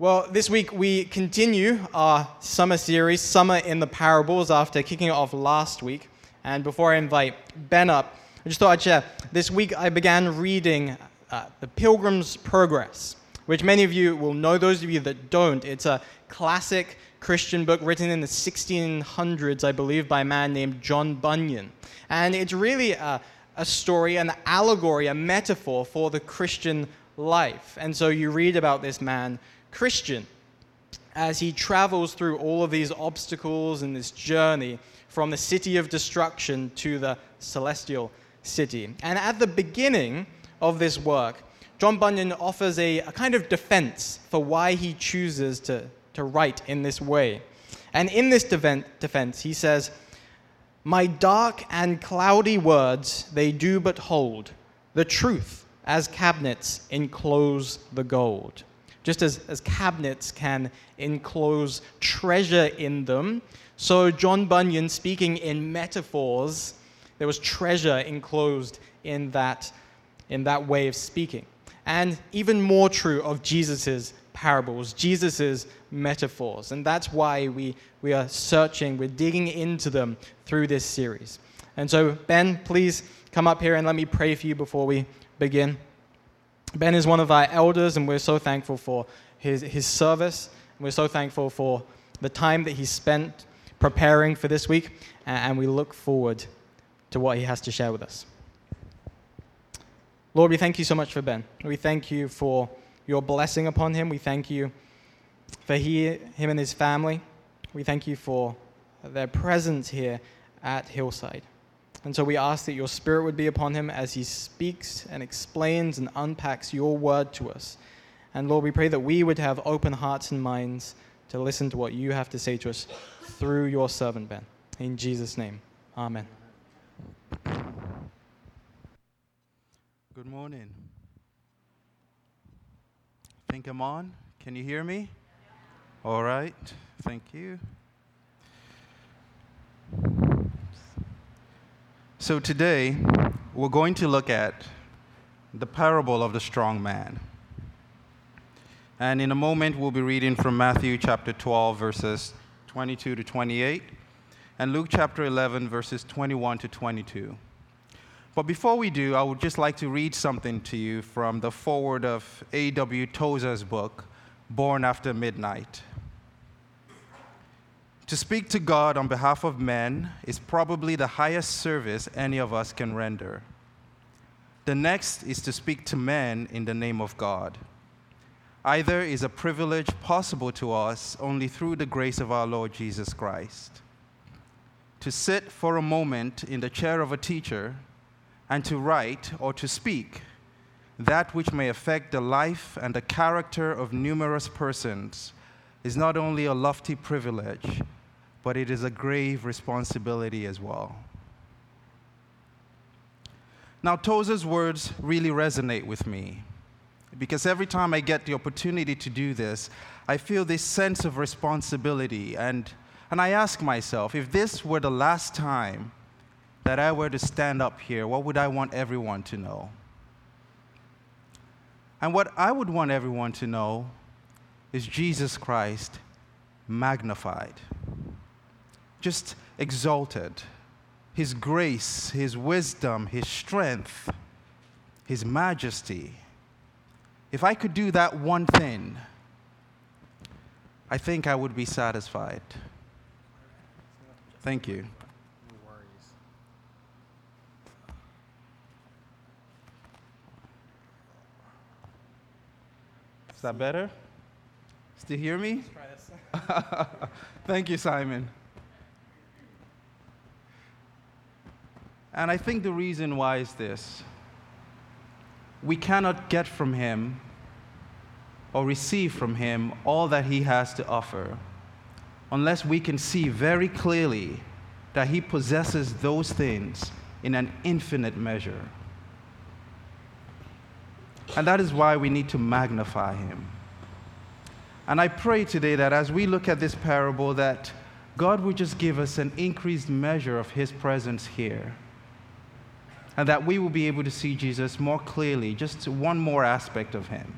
Well, this week we continue our summer series, Summer in the Parables, after kicking it off last week. And before I invite Ben up, I just thought I'd share. This week I began reading uh, The Pilgrim's Progress, which many of you will know. Those of you that don't, it's a classic Christian book written in the 1600s, I believe, by a man named John Bunyan. And it's really a, a story, an allegory, a metaphor for the Christian life. And so you read about this man Christian as he travels through all of these obstacles and this journey from the city of destruction to the celestial city. And at the beginning of this work, John Bunyan offers a, a kind of defense for why he chooses to, to write in this way. And in this defense, he says, My dark and cloudy words, they do but hold the truth as cabinets enclose the gold just as, as cabinets can enclose treasure in them. So, John Bunyan, speaking in metaphors, there was treasure enclosed in that, in that way of speaking. And even more true of Jesus' parables, Jesus' metaphors. And that's why we, we are searching, we're digging into them through this series. And so, Ben, please come up here and let me pray for you before we begin. Ben is one of our elders, and we're so thankful for his, his service. We're so thankful for the time that he spent preparing for this week, and we look forward to what he has to share with us. Lord, we thank you so much for Ben. We thank you for your blessing upon him. We thank you for he, him and his family. We thank you for their presence here at Hillside. And so we ask that your Spirit would be upon him as he speaks and explains and unpacks your word to us. And Lord, we pray that we would have open hearts and minds to listen to what you have to say to us through your servant, Ben. In Jesus' name, amen. Good morning. I Think I'm on? Can you hear me? All right. Thank you. So today, we're going to look at the parable of the strong man. And in a moment, we'll be reading from Matthew chapter 12, verses 22 to 28, and Luke chapter 11, verses 21 to 22. But before we do, I would just like to read something to you from the foreword of A.W. Tozer's book, Born After Midnight. To speak to God on behalf of men is probably the highest service any of us can render. The next is to speak to men in the name of God. Either is a privilege possible to us only through the grace of our Lord Jesus Christ. To sit for a moment in the chair of a teacher and to write or to speak that which may affect the life and the character of numerous persons is not only a lofty privilege but it is a grave responsibility as well. Now, Tozer's words really resonate with me because every time I get the opportunity to do this, I feel this sense of responsibility. And, and I ask myself if this were the last time that I were to stand up here, what would I want everyone to know? And what I would want everyone to know is Jesus Christ magnified just exalted. His grace, His wisdom, His strength, His majesty. If I could do that one thing, I think I would be satisfied. Thank you. Is that better? Still hear me? Thank you, Simon. And I think the reason why is this we cannot get from him or receive from him all that he has to offer unless we can see very clearly that he possesses those things in an infinite measure. And that is why we need to magnify him. And I pray today that as we look at this parable that God would just give us an increased measure of his presence here and that we will be able to see Jesus more clearly, just one more aspect of him.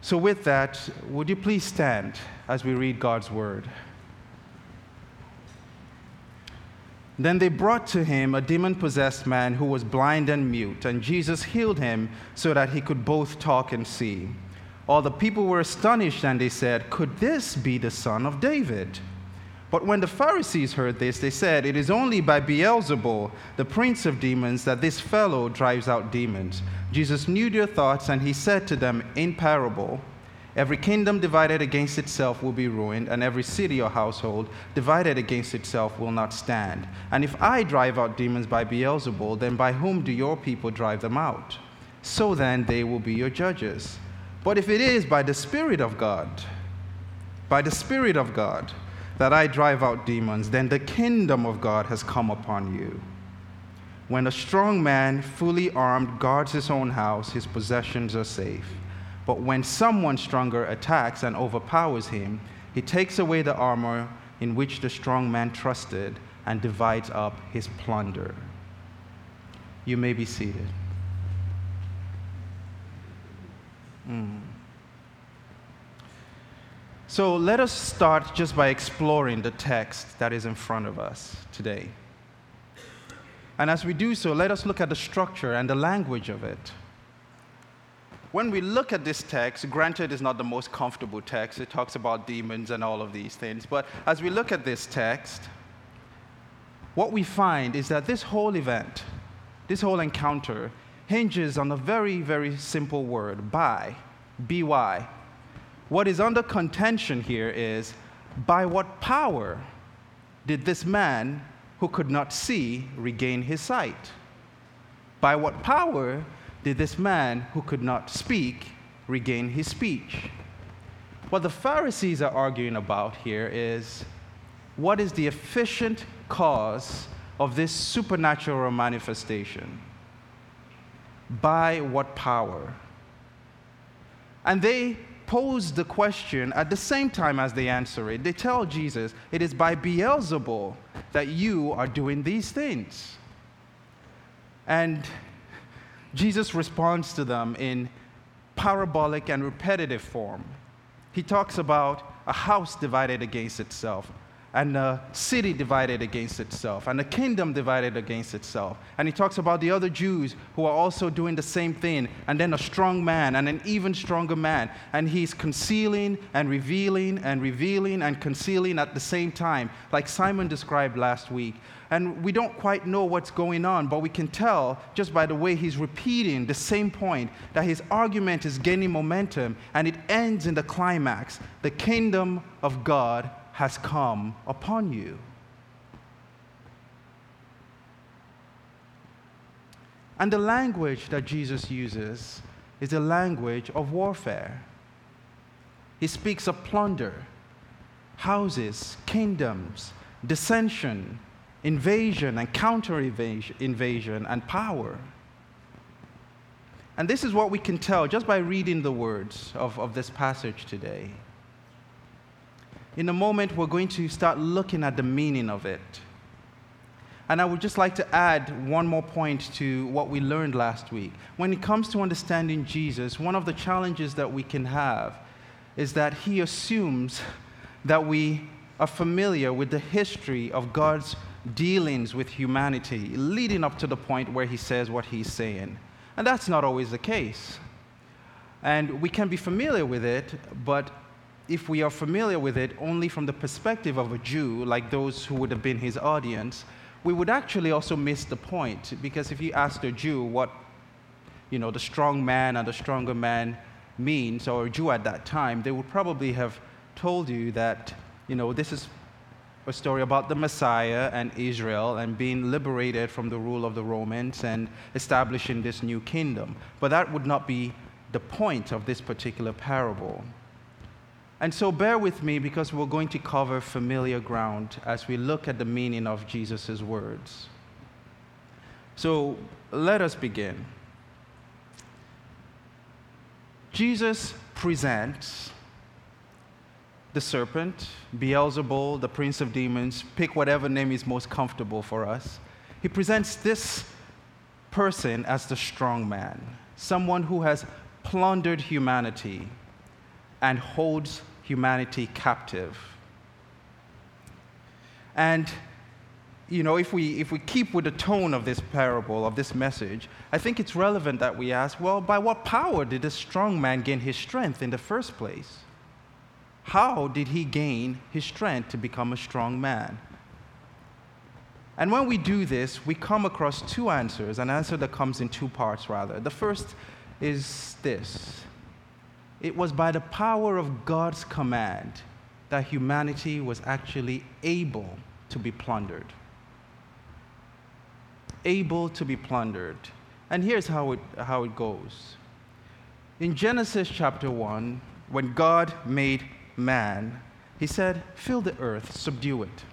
So, with that, would you please stand as we read God's word? Then they brought to him a demon possessed man who was blind and mute, and Jesus healed him so that he could both talk and see. All the people were astonished, and they said, Could this be the son of David? But when the Pharisees heard this, they said, It is only by Beelzebul, the prince of demons, that this fellow drives out demons. Jesus knew their thoughts, and he said to them in parable, Every kingdom divided against itself will be ruined, and every city or household divided against itself will not stand. And if I drive out demons by Beelzebul, then by whom do your people drive them out? So then they will be your judges. But if it is by the Spirit of God, by the Spirit of God, that I drive out demons, then the kingdom of God has come upon you. When a strong man, fully armed, guards his own house, his possessions are safe. But when someone stronger attacks and overpowers him, he takes away the armor in which the strong man trusted and divides up his plunder. You may be seated. Mm. So let us start just by exploring the text that is in front of us today. And as we do so, let us look at the structure and the language of it when we look at this text, granted, it's not the most comfortable text. It talks about demons and all of these things. But as we look at this text, what we find is that this whole event, this whole encounter, hinges on a very, very simple word, by, by. What is under contention here is by what power did this man who could not see regain his sight? By what power did this man who could not speak regain his speech? What the Pharisees are arguing about here is what is the efficient cause of this supernatural manifestation? By what power? And they pose the question at the same time as they answer it. They tell Jesus, It is by Beelzebul that you are doing these things. And Jesus responds to them in parabolic and repetitive form. He talks about a house divided against itself, and a city divided against itself, and a kingdom divided against itself. And he talks about the other Jews who are also doing the same thing, and then a strong man and an even stronger man. And he's concealing and revealing and revealing and concealing at the same time, like Simon described last week. And we don't quite know what's going on, but we can tell just by the way he's repeating the same point that his argument is gaining momentum and it ends in the climax the kingdom of God has come upon you. And the language that Jesus uses is a language of warfare. He speaks of plunder, houses, kingdoms, dissension, invasion and counter invasion and power. And this is what we can tell just by reading the words of, of this passage today. In a moment, we're going to start looking at the meaning of it. And I would just like to add one more point to what we learned last week. When it comes to understanding Jesus, one of the challenges that we can have is that he assumes that we are familiar with the history of God's dealings with humanity, leading up to the point where he says what he's saying. And that's not always the case. And we can be familiar with it, but if we are familiar with it only from the perspective of a Jew, like those who would have been his audience, we would actually also miss the point. Because if you asked a Jew what, you know, the strong man and the stronger man means, or a Jew at that time, they would probably have told you that, you know, this is a story about the Messiah and Israel and being liberated from the rule of the Romans and establishing this new kingdom. But that would not be the point of this particular parable. And so bear with me because we're going to cover familiar ground as we look at the meaning of Jesus' words. So let us begin. Jesus presents the serpent, Beelzebul, the prince of demons, pick whatever name is most comfortable for us. He presents this person as the strong man, someone who has plundered humanity, and holds humanity captive. And you know, if we, if we keep with the tone of this parable, of this message, I think it's relevant that we ask well, by what power did this strong man gain his strength in the first place? How did he gain his strength to become a strong man? And when we do this, we come across two answers, an answer that comes in two parts, rather. The first is this it was by the power of God's command that humanity was actually able to be plundered. Able to be plundered. And here's how it, how it goes. In Genesis chapter 1, when God made man, he said, Fill the earth, subdue it.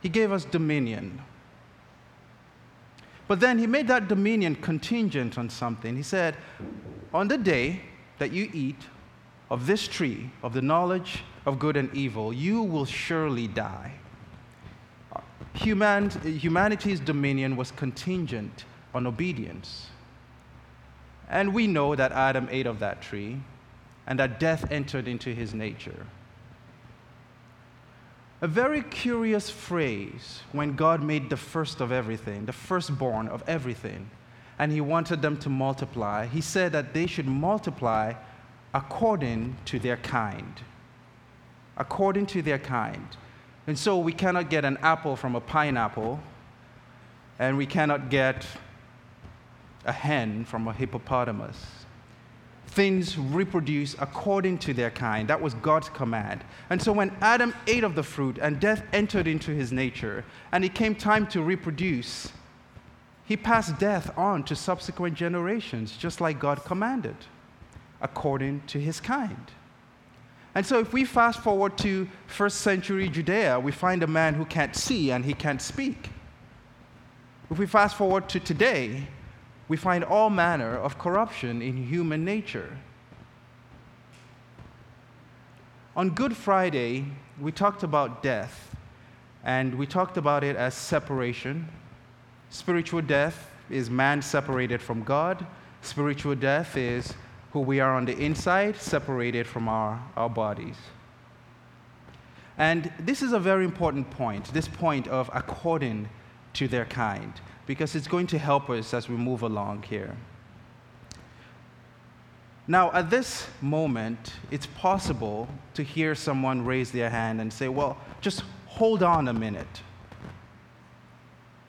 He gave us dominion. But then he made that dominion contingent on something. He said, On the day that you eat of this tree, of the knowledge of good and evil, you will surely die. Human, humanity's dominion was contingent on obedience. And we know that Adam ate of that tree and that death entered into his nature. A very curious phrase when God made the first of everything, the firstborn of everything, and He wanted them to multiply. He said that they should multiply according to their kind. According to their kind. And so we cannot get an apple from a pineapple, and we cannot get a hen from a hippopotamus things reproduce according to their kind. That was God's command. And so when Adam ate of the fruit and death entered into his nature, and it came time to reproduce, he passed death on to subsequent generations, just like God commanded, according to his kind. And so if we fast forward to first century Judea, we find a man who can't see and he can't speak. If we fast forward to today, we find all manner of corruption in human nature. On Good Friday, we talked about death, and we talked about it as separation. Spiritual death is man separated from God, spiritual death is who we are on the inside, separated from our, our bodies. And this is a very important point this point of according to their kind because it's going to help us as we move along here. Now, at this moment, it's possible to hear someone raise their hand and say, Well, just hold on a minute.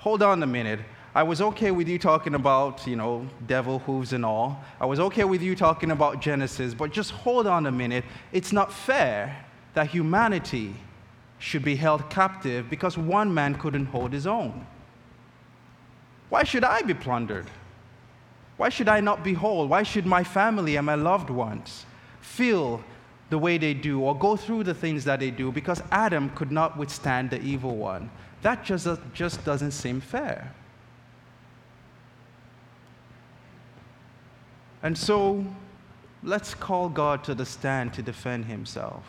Hold on a minute. I was okay with you talking about, you know, devil hooves and all. I was okay with you talking about Genesis, but just hold on a minute. It's not fair that humanity should be held captive because one man couldn't hold his own. Why should I be plundered? Why should I not be whole? Why should my family and my loved ones feel the way they do or go through the things that they do because Adam could not withstand the evil one? That just, just doesn't seem fair. And so let's call God to the stand to defend himself.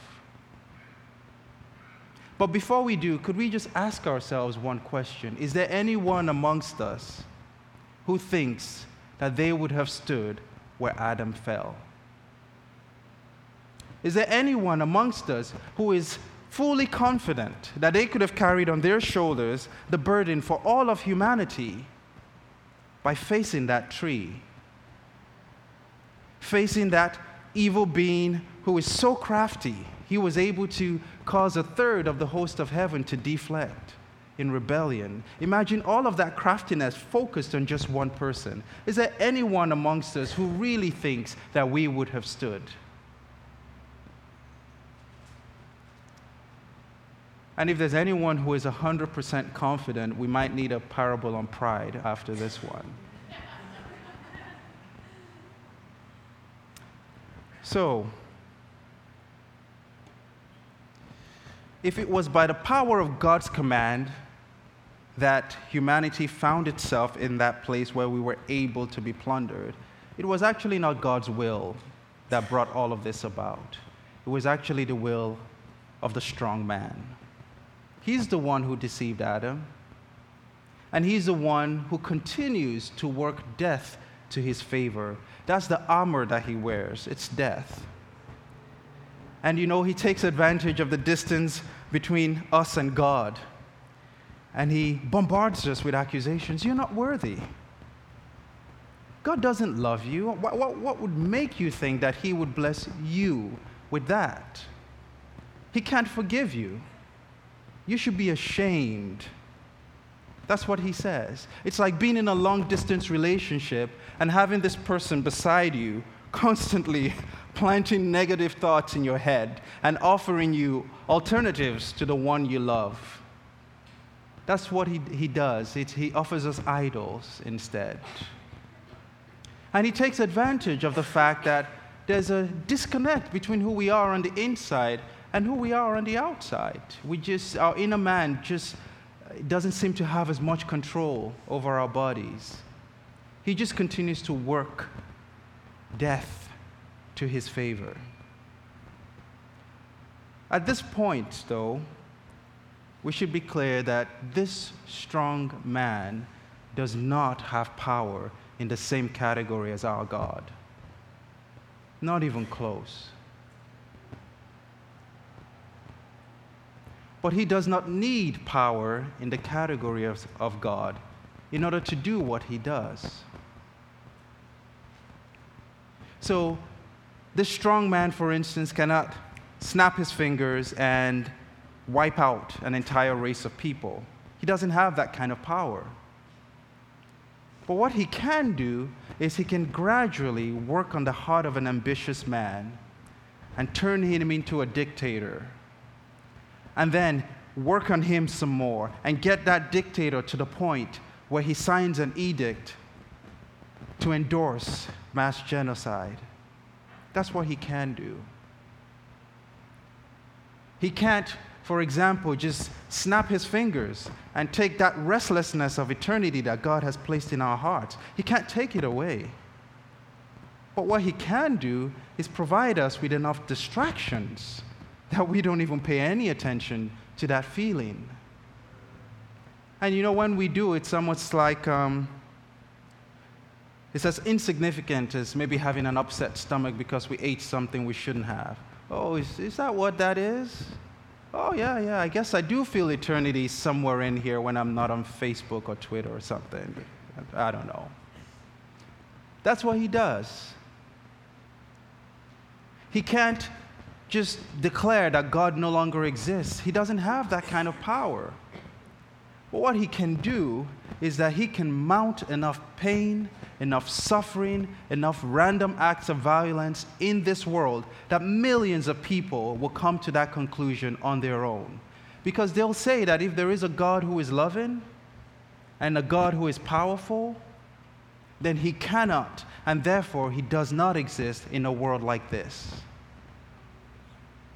But before we do, could we just ask ourselves one question? Is there anyone amongst us who thinks that they would have stood where Adam fell? Is there anyone amongst us who is fully confident that they could have carried on their shoulders the burden for all of humanity by facing that tree? Facing that evil being who is so crafty he was able to cause a third of the host of heaven to deflect in rebellion. Imagine all of that craftiness focused on just one person. Is there anyone amongst us who really thinks that we would have stood? And if there's anyone who is 100% confident, we might need a parable on pride after this one. So, if it was by the power of God's command that humanity found itself in that place where we were able to be plundered, it was actually not God's will that brought all of this about. It was actually the will of the strong man. He's the one who deceived Adam, and he's the one who continues to work death to his favor. That's the armor that he wears, it's death. And you know, he takes advantage of the distance between us and God. And he bombards us with accusations. You're not worthy. God doesn't love you. What, what, what would make you think that he would bless you with that? He can't forgive you. You should be ashamed. That's what he says. It's like being in a long distance relationship and having this person beside you constantly planting negative thoughts in your head and offering you alternatives to the one you love. That's what he, he does. It, he offers us idols instead. And he takes advantage of the fact that there's a disconnect between who we are on the inside and who we are on the outside. We just, our inner man just uh, doesn't seem to have as much control over our bodies. He just continues to work death to his favor. At this point, though, we should be clear that this strong man does not have power in the same category as our God. Not even close. But he does not need power in the category of, of God in order to do what he does. So, this strong man, for instance, cannot snap his fingers and wipe out an entire race of people. He doesn't have that kind of power. But what he can do is he can gradually work on the heart of an ambitious man and turn him into a dictator. And then work on him some more and get that dictator to the point where he signs an edict to endorse mass genocide. That's what he can do. He can't for example, just snap his fingers and take that restlessness of eternity that God has placed in our hearts. He can't take it away. But what he can do is provide us with enough distractions that we don't even pay any attention to that feeling. And you know, when we do, it's almost like um, it's as insignificant as maybe having an upset stomach because we ate something we shouldn't have. Oh, is, is that what that is? oh, yeah, yeah, I guess I do feel eternity somewhere in here when I'm not on Facebook or Twitter or something. I don't know. That's what he does. He can't just declare that God no longer exists, he doesn't have that kind of power. But what he can do is that he can mount enough pain, enough suffering, enough random acts of violence in this world that millions of people will come to that conclusion on their own. Because they'll say that if there is a God who is loving and a God who is powerful, then he cannot, and therefore he does not exist in a world like this.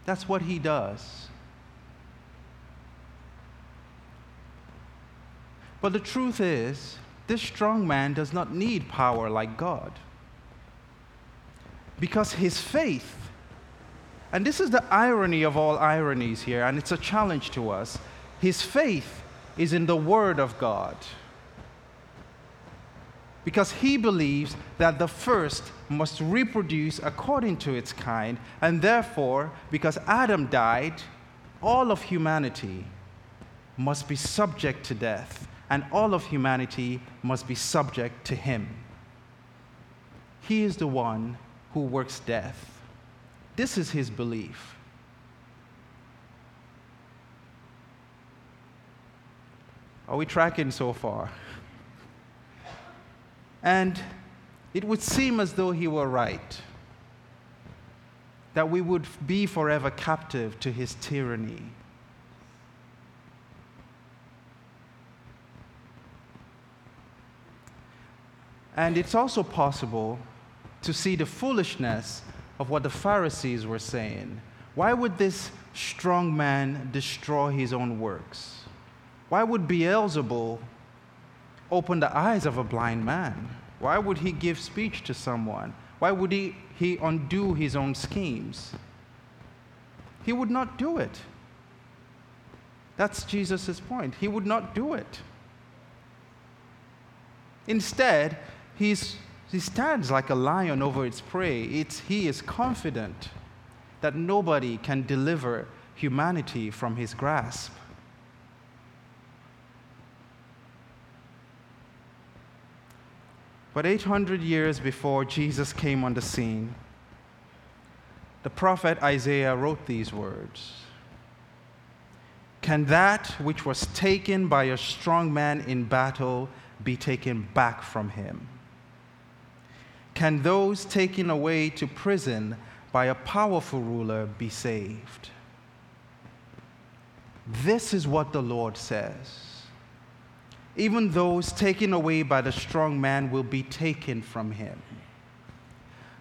That's what he does. But the truth is, this strong man does not need power like God. Because his faith, and this is the irony of all ironies here, and it's a challenge to us, his faith is in the Word of God. Because he believes that the first must reproduce according to its kind, and therefore, because Adam died, all of humanity must be subject to death and all of humanity must be subject to him. He is the one who works death. This is his belief. Are we tracking so far? And it would seem as though he were right, that we would be forever captive to his tyranny. And it's also possible to see the foolishness of what the Pharisees were saying. Why would this strong man destroy his own works? Why would Beelzebul open the eyes of a blind man? Why would he give speech to someone? Why would he, he undo his own schemes? He would not do it. That's Jesus' point. He would not do it. Instead, He's, he stands like a lion over its prey. It's, he is confident. that nobody can deliver humanity from his grasp. But 800 years before Jesus came on the scene, the prophet Isaiah wrote these words Can that which was taken by a strong man in battle be taken back from him? Can those taken away to prison by a powerful ruler be saved? This is what the Lord says even those taken away by the strong man will be taken from him.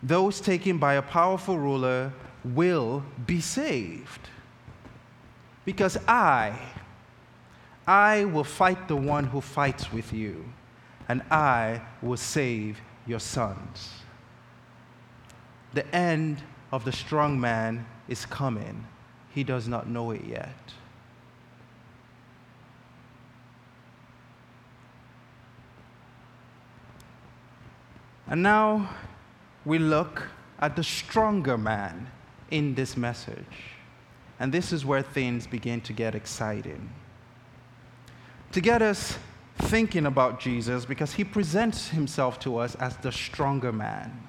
Those taken by a powerful ruler will be saved. Because I, I will fight the one who fights with you, and I will save your sons. The end of the strong man is coming. He does not know it yet. And now we look at the stronger man in this message. And this is where things begin to get exciting. To get us thinking about Jesus, because he presents himself to us as the stronger man.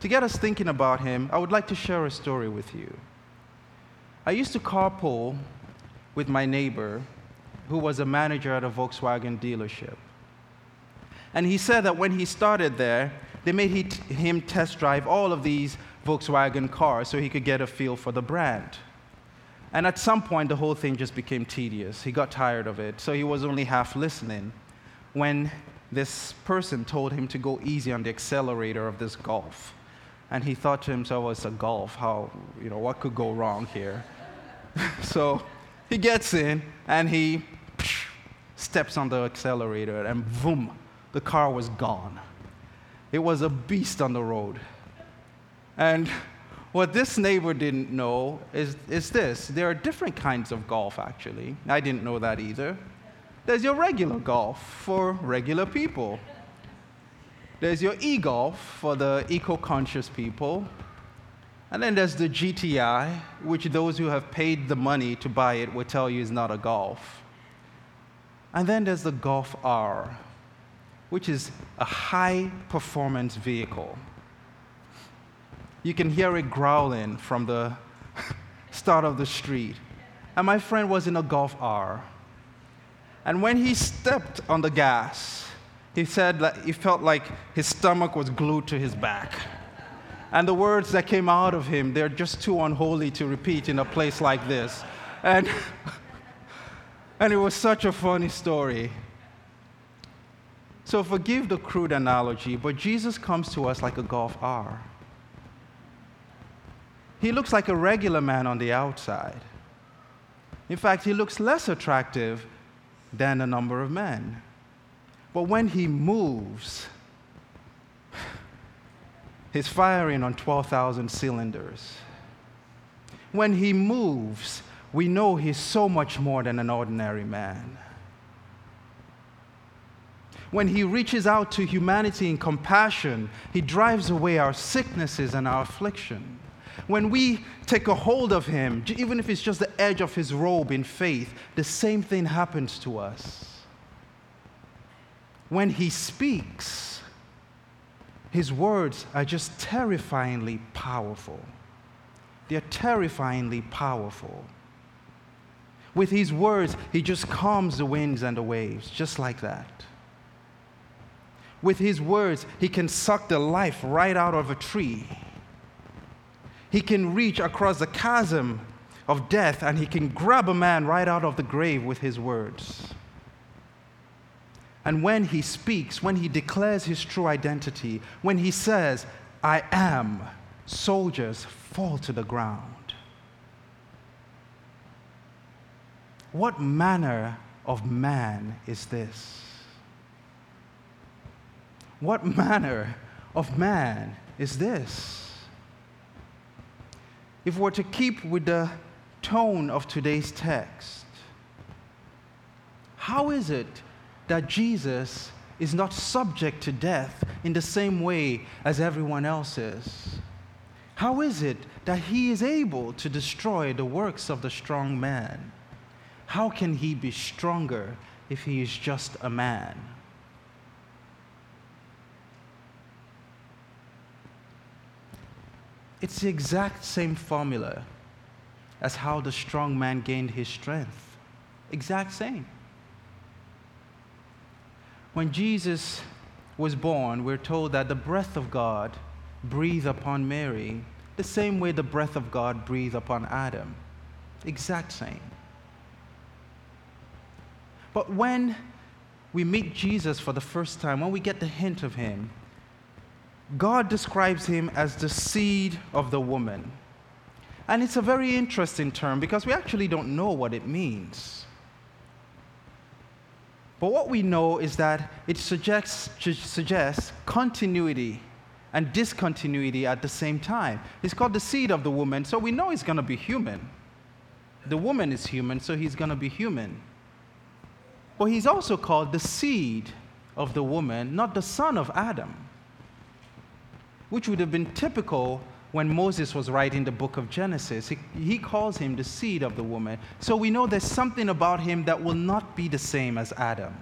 To get us thinking about him, I would like to share a story with you. I used to carpool with my neighbor who was a manager at a Volkswagen dealership. And he said that when he started there, they made him test drive all of these Volkswagen cars so he could get a feel for the brand. And at some point, the whole thing just became tedious. He got tired of it, so he was only half listening when this person told him to go easy on the accelerator of this Golf. And he thought to himself, well, it's a Golf. How, you know, what could go wrong here? so he gets in and he steps on the accelerator and boom, the car was gone. It was a beast on the road. And what this neighbor didn't know is, is this there are different kinds of golf, actually. I didn't know that either. There's your regular golf for regular people, there's your e golf for the eco conscious people. And then there's the GTI, which those who have paid the money to buy it will tell you is not a golf. And then there's the Golf R, which is a high performance vehicle. You can hear it growling from the start of the street. And my friend was in a Golf R. And when he stepped on the gas, he said that he felt like his stomach was glued to his back. And the words that came out of him, they're just too unholy to repeat in a place like this. And, and it was such a funny story. So forgive the crude analogy, but Jesus comes to us like a Golf R. He looks like a regular man on the outside. In fact, he looks less attractive than a number of men. But when he moves, he's firing on 12,000 cylinders. When he moves, we know he's so much more than an ordinary man when he reaches out to humanity in compassion, he drives away our sicknesses and our affliction. When we take a hold of him, even if it's just the edge of his robe in faith, the same thing happens to us. When he speaks, his words are just terrifyingly powerful. They're terrifyingly powerful. With his words, he just calms the winds and the waves, just like that. With his words, he can suck the life right out of a tree. He can reach across the chasm of death and he can grab a man right out of the grave with his words. And when he speaks, when he declares his true identity, when he says, I am, soldiers fall to the ground. What manner of man is this? What manner of man is this? If we're to keep with the tone of today's text, how is it that Jesus is not subject to death in the same way as everyone else is? How is it that he is able to destroy the works of the strong man. How can he be stronger if he is just a man? It's the exact same formula as how the strong man gained his strength. Exact same. When Jesus was born, we're told that the breath of God breathed upon Mary the same way the breath of God breathed upon Adam. Exact same. But when we meet Jesus for the first time, when we get the hint of him, God describes him as the seed of the woman. And it's a very interesting term because we actually don't know what it means. But what we know is that it suggests, suggests continuity and discontinuity at the same time. It's called the seed of the woman, so we know he's going to be human. The woman is human, so he's going to be human. But he's also called the seed of the woman, not the son of Adam, which would have been typical when Moses was writing the book of Genesis. He, he, calls him the seed of the woman. So we know there's something about him that will not be the same as Adam.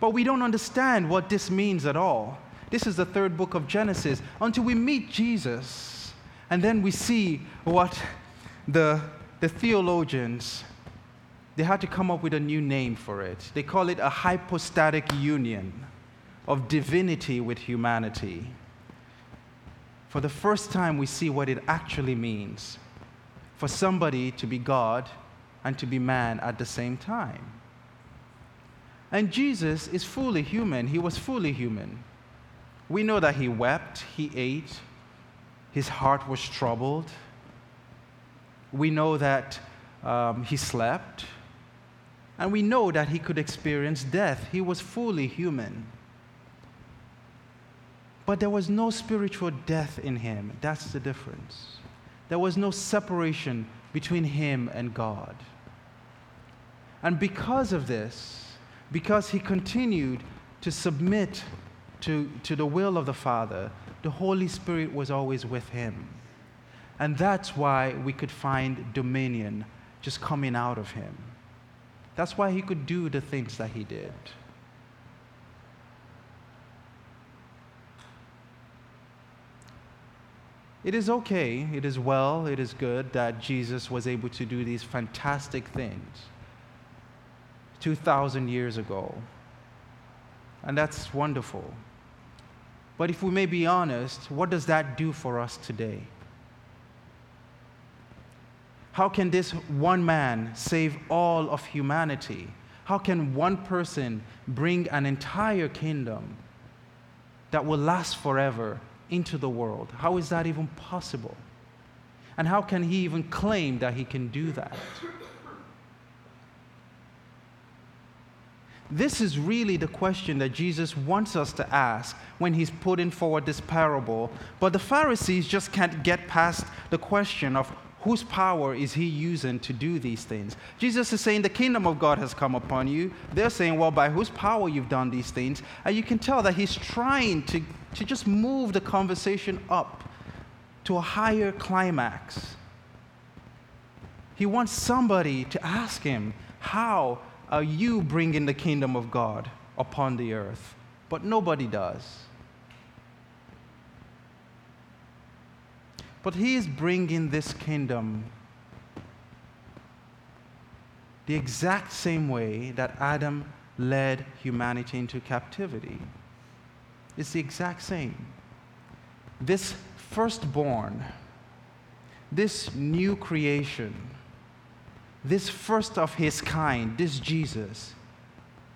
But we don't understand what this means at all. This is the third book of Genesis until we meet Jesus. And then we see what the, the theologians they had to come up with a new name for it. They call it a hypostatic union of divinity with humanity. For the first time, we see what it actually means for somebody to be God and to be man at the same time. And Jesus is fully human. He was fully human. We know that he wept, he ate, his heart was troubled. We know that um, he slept. And we know that he could experience death. He was fully human. But there was no spiritual death in him. That's the difference. There was no separation between him and God. And because of this, because he continued to submit to, to the will of the Father, the Holy Spirit was always with him. And that's why we could find dominion just coming out of him. That's why he could do the things that he did. It is okay, it is well, it is good that Jesus was able to do these fantastic things 2,000 years ago. And that's wonderful. But if we may be honest, what does that do for us today? How can this one man save all of humanity? How can one person bring an entire kingdom that will last forever into the world? How is that even possible? And how can he even claim that he can do that? This is really the question that Jesus wants us to ask when he's putting forward this parable. But the Pharisees just can't get past the question of whose power is he using to do these things? Jesus is saying, The kingdom of God has come upon you. They're saying, Well, by whose power you've done these things? And you can tell that he's trying to, to just move the conversation up to a higher climax. He wants somebody to ask him, How are you bringing the kingdom of God upon the earth? But nobody does. But he is bringing this kingdom the exact same way that Adam led humanity into captivity. It's the exact same. This firstborn, this new creation, this first of his kind, this Jesus,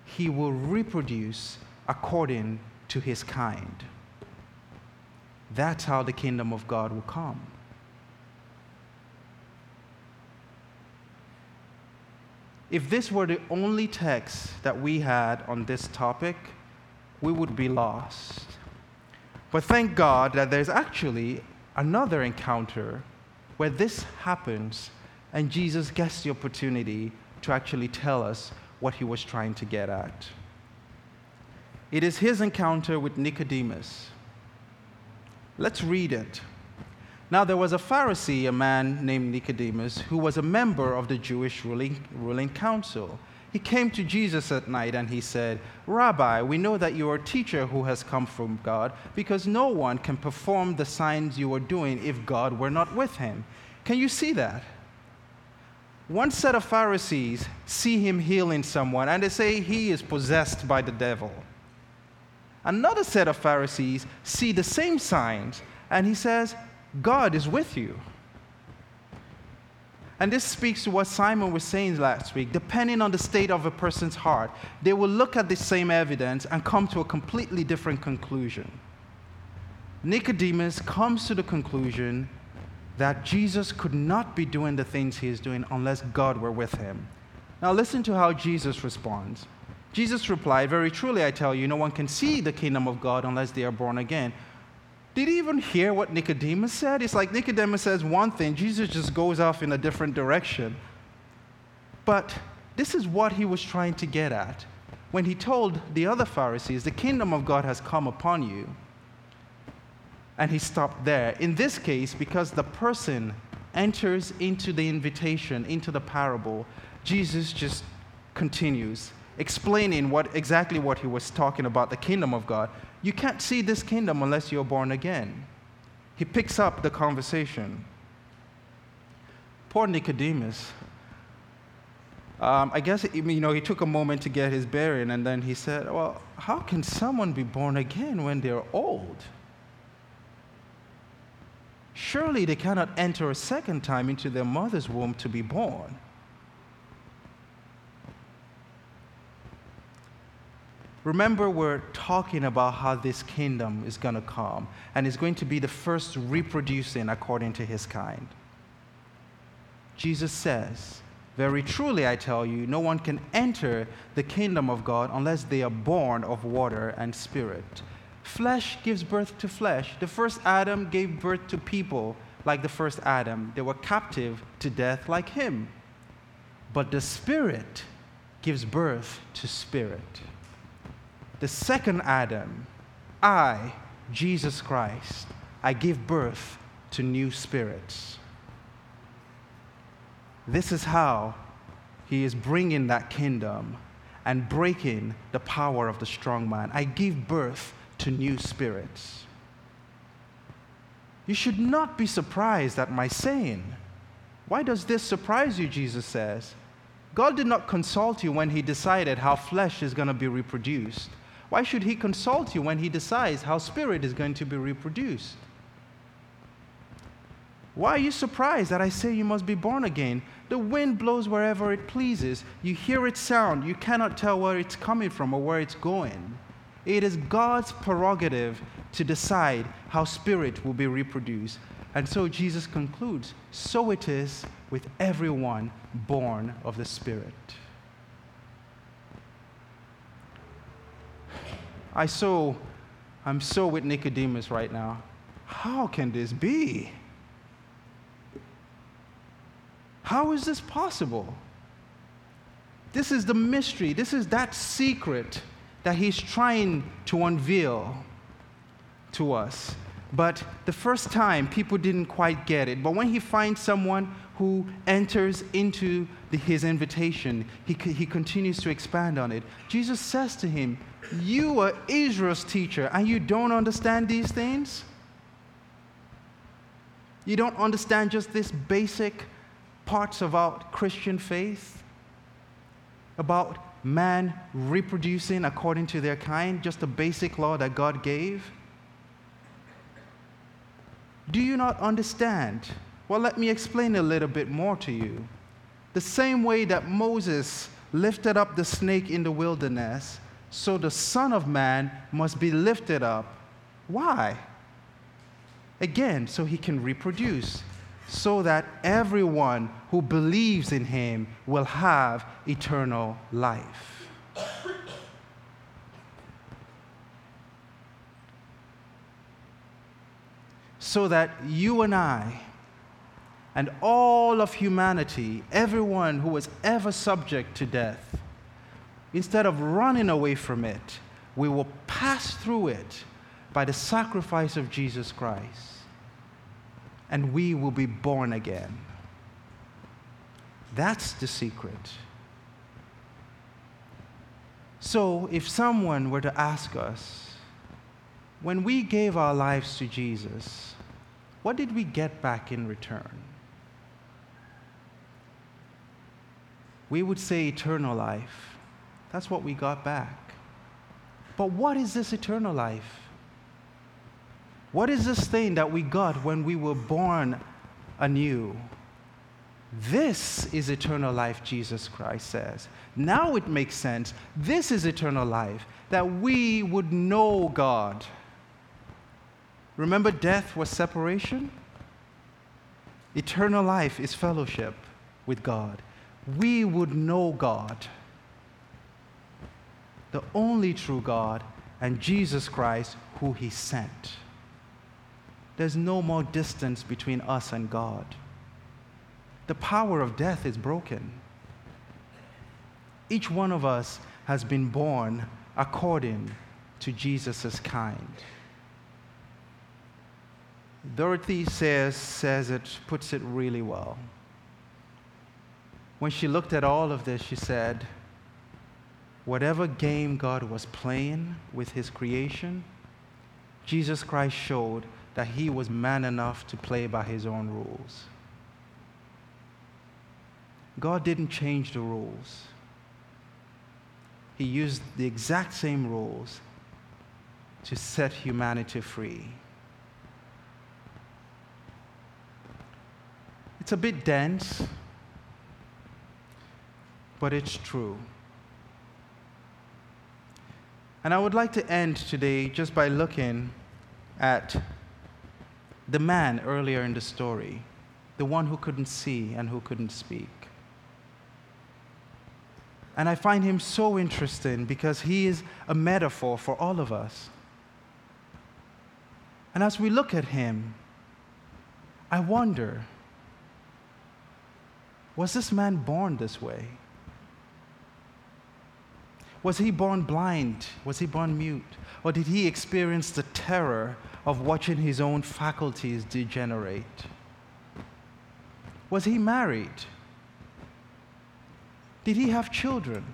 he will reproduce according to his kind. That's how the kingdom of God will come. If this were the only text that we had on this topic, we would be lost. But thank God that there's actually another encounter where this happens and Jesus gets the opportunity to actually tell us what he was trying to get at. It is his encounter with Nicodemus. Let's read it. Now, there was a Pharisee, a man named Nicodemus, who was a member of the Jewish ruling, ruling council. He came to Jesus at night and he said, Rabbi, we know that you are a teacher who has come from God, because no one can perform the signs you are doing if God were not with him. Can you see that? One set of Pharisees see him healing someone and they say he is possessed by the devil. Another set of Pharisees see the same signs and he says, God is with you. And this speaks to what Simon was saying last week. Depending on the state of a person's heart, they will look at the same evidence and come to a completely different conclusion. Nicodemus comes to the conclusion that Jesus could not be doing the things he is doing unless God were with him. Now, listen to how Jesus responds. Jesus replied, Very truly, I tell you, no one can see the kingdom of God unless they are born again. Did he even hear what Nicodemus said? It's like Nicodemus says one thing, Jesus just goes off in a different direction. But this is what he was trying to get at. When he told the other Pharisees, The kingdom of God has come upon you, and he stopped there. In this case, because the person enters into the invitation, into the parable, Jesus just continues explaining what exactly what he was talking about the kingdom of God. You can't see this kingdom unless you're born again. He picks up the conversation. Poor Nicodemus. Um, I guess you know he took a moment to get his bearing, and then he said, "Well, how can someone be born again when they're old? Surely they cannot enter a second time into their mother's womb to be born." Remember, we're talking about how this kingdom is going to come and is going to be the first reproducing according to his kind. Jesus says, Very truly, I tell you, no one can enter the kingdom of God unless they are born of water and spirit. Flesh gives birth to flesh. The first Adam gave birth to people like the first Adam, they were captive to death like him. But the spirit gives birth to spirit the second Adam, I, Jesus Christ, I give birth to new spirits. This is how he is bringing that kingdom and breaking the power of the strong man. I give birth to new spirits. You should not be surprised at my saying. Why does this surprise you? Jesus says. God did not consult you when he decided how flesh is going to be reproduced. Why should he consult you when he decides how spirit is going to be reproduced? Why are you surprised that I say you must be born again? The wind blows wherever it pleases. You hear its sound. You cannot tell where it's coming from or where it's going. It is God's prerogative to decide how spirit will be reproduced. And so Jesus concludes so it is with everyone born of the Spirit. I so, I'm so with Nicodemus right now. How can this be? How is this possible? This is the mystery. This is that secret that he's trying to unveil to us. But the first time, people didn't quite get it. But when he finds someone who enters into the, his invitation, he, he continues to expand on it. Jesus says to him, you are Israel's teacher and you don't understand these things? You don't understand just this basic parts about Christian faith? About man reproducing according to their kind, just a basic law that God gave? Do you not understand? Well, let me explain a little bit more to you. The same way that Moses lifted up the snake in the wilderness, so the Son of Man must be lifted up. Why? Again, so he can reproduce, so that everyone who believes in him will have eternal life. so that you and I and all of humanity, everyone who was ever subject to death, instead of running away from it, we will pass through it by the sacrifice of Jesus Christ. and we will be born again. That's the secret. So, if someone were to ask us, when we gave our lives to Jesus, what did we get back in return? We would say eternal life. That's what we got back. But what is this eternal life? What is this thing that we got when we were born anew? This is eternal life, Jesus Christ says. Now it makes sense. This is eternal life, that we would know God. Remember, death was separation? Eternal life is fellowship with God. We would know God, the only true God, and Jesus Christ, who He sent. There's no more distance between us and God. The power of death is broken. Each one of us has been born according to Jesus' kind. Dorothy Sayers, says it, puts it really well. When she looked at all of this, she said, Whatever game God was playing with his creation, Jesus Christ showed that he was man enough to play by his own rules. God didn't change the rules. He used the exact same rules to set humanity free. It's a bit dense, but it's true. And I would like to end today just by looking at the man earlier in the story, the one who couldn't see and who couldn't speak. And I find him so interesting because he is a metaphor for all of us. And as we look at him, I wonder was this man born this way? Was he born blind? Was he born mute? Or did he experience the terror of watching his own faculties degenerate? Was he married? Did he have children?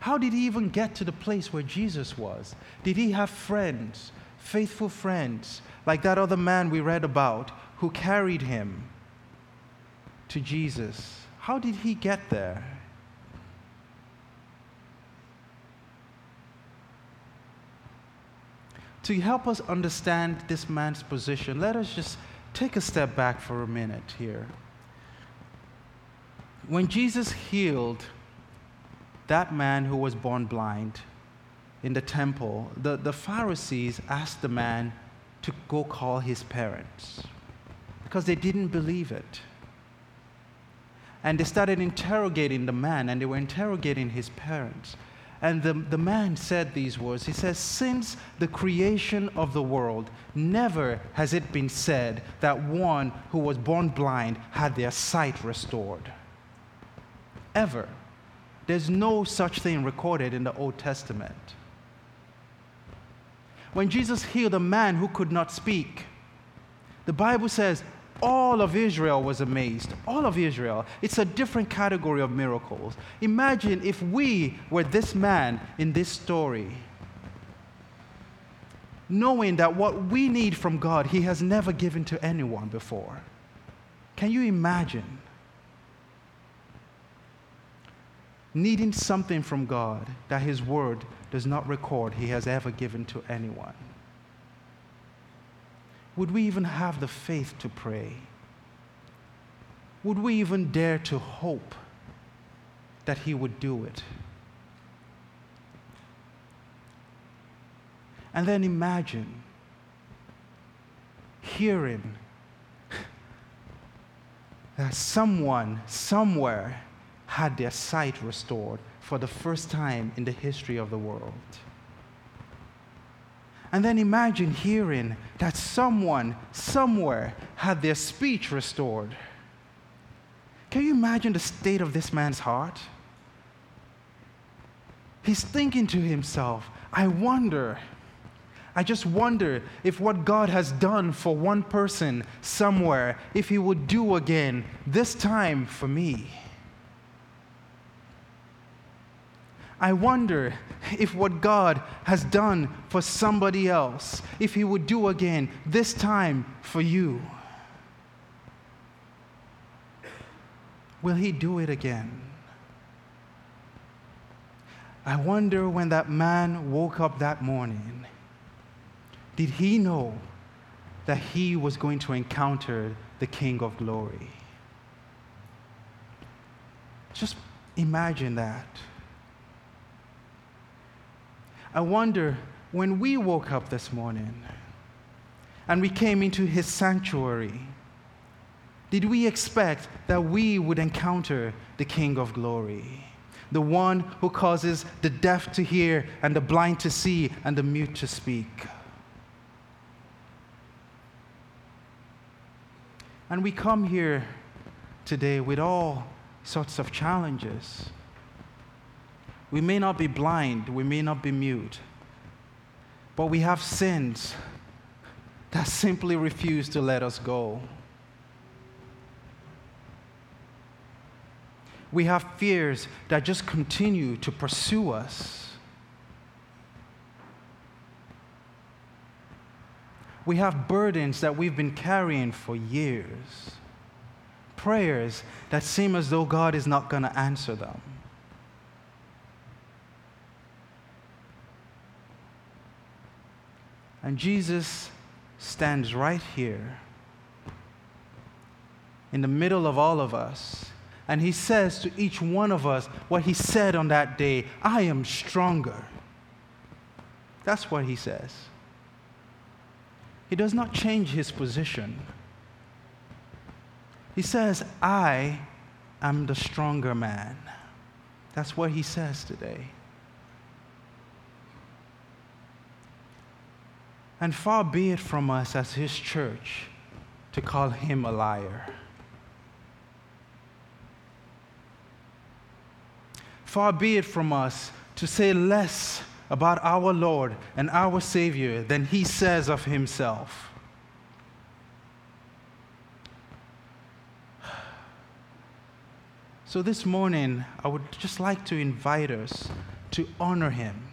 How did he even get to the place where Jesus was? Did he have friends, faithful friends, like that other man we read about who carried him to Jesus? How did he get there? To help us understand this man's position, let us just take a step back for a minute here. When Jesus healed that man who was born blind in the temple, the, the Pharisees asked the man to go call his parents because they didn't believe it. And they started interrogating the man, and they were interrogating his parents. And the, the man said these words He says, Since the creation of the world, never has it been said that one who was born blind had their sight restored. Ever. There's no such thing recorded in the Old Testament. When Jesus healed a man who could not speak, the Bible says all of Israel was amazed. All of Israel. It's a different category of miracles. Imagine if we were this man in this story, knowing that what we need from God, He has never given to anyone before. Can you imagine? Needing something from God that His Word does not record He has ever given to anyone would we even have the faith to pray? Would we even dare to hope that He would do it? And then imagine hearing that someone, somewhere, had their sight restored for the first time in the history of the world. And then imagine hearing that someone, somewhere, had their speech restored. Can you imagine the state of this man's heart? He's thinking to himself, I wonder, I just wonder if what God has done for one person somewhere, if He would do again, this time for me. I wonder if what God has done for somebody else, if He would do again, this time for you. Will He do it again? I wonder when that man woke up that morning did he know that he was going to encounter the King of Glory? Just imagine that. I wonder when we woke up this morning and we came into his sanctuary, did we expect that we would encounter the King of Glory? The one who causes the deaf to hear and the blind to see and the mute to speak. And we come here today with all sorts of challenges. We may not be blind, we may not be mute, but we have sins that simply refuse to let us go. We have fears that just continue to pursue us. We have burdens that we've been carrying for years, prayers that seem as though God is not going to answer them. And Jesus stands right here in the middle of all of us. And he says to each one of us what he said on that day I am stronger. That's what he says. He does not change his position. He says, I am the stronger man. That's what he says today. And far be it from us as his church to call him a liar. Far be it from us to say less about our Lord and our Savior than he says of himself. So, this morning, I would just like to invite us to honor him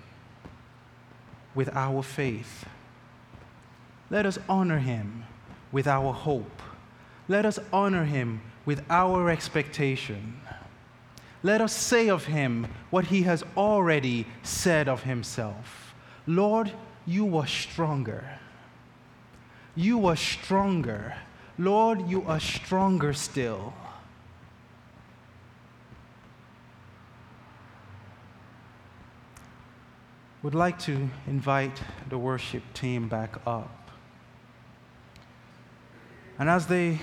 with our faith. Let us honor him with our hope. Let us honor him with our expectation let us say of him what he has already said of himself Lord, you are stronger. You are stronger. Lord, you are stronger still. Would like to invite the worship team back up. And as they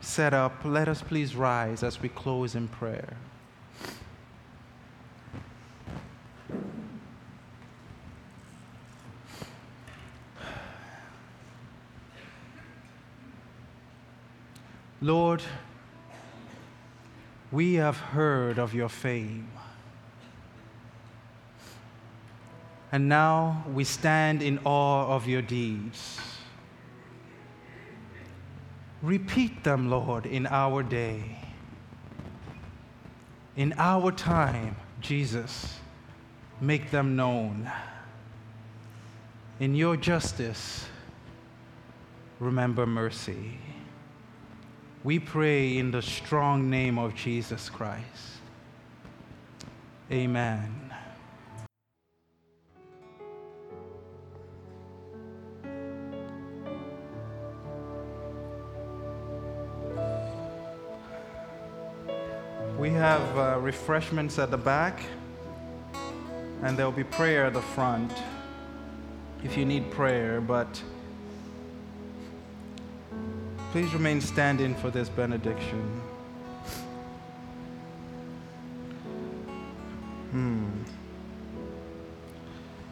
set up, let us please rise as we close in prayer. Lord, we have heard of your fame. And now we stand in awe of your deeds. Repeat them, Lord, in our day. In our time, Jesus, make them known. In your justice, remember mercy. We pray in the strong name of Jesus Christ. Amen. Refreshments at the back, and there'll be prayer at the front if you need prayer, but Please remain standing for this benediction. Hmm.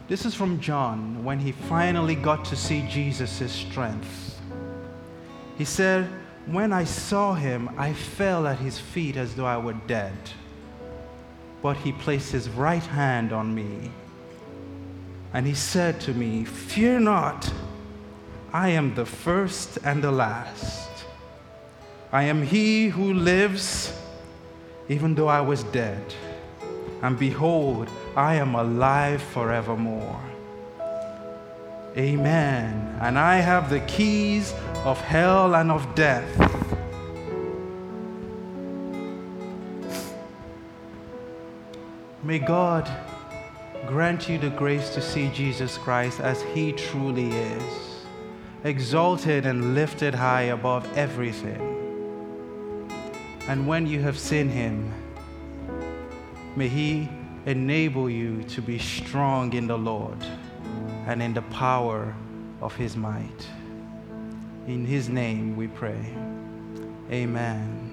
This is from John when he finally got to see Jesus' strength. He said, When I saw him, I fell at his feet as though I were dead. But he placed his right hand on me And he said to me, Fear not, I am the first and the last. I am he who lives, even though I was dead. And behold, I am alive forevermore. Amen. And I have the keys of hell and of death. May God grant you the grace to see Jesus Christ as he truly is, exalted and lifted high above everything. And when you have seen him, may he enable you to be strong in the Lord and in the power of his might. In his name we pray. Amen.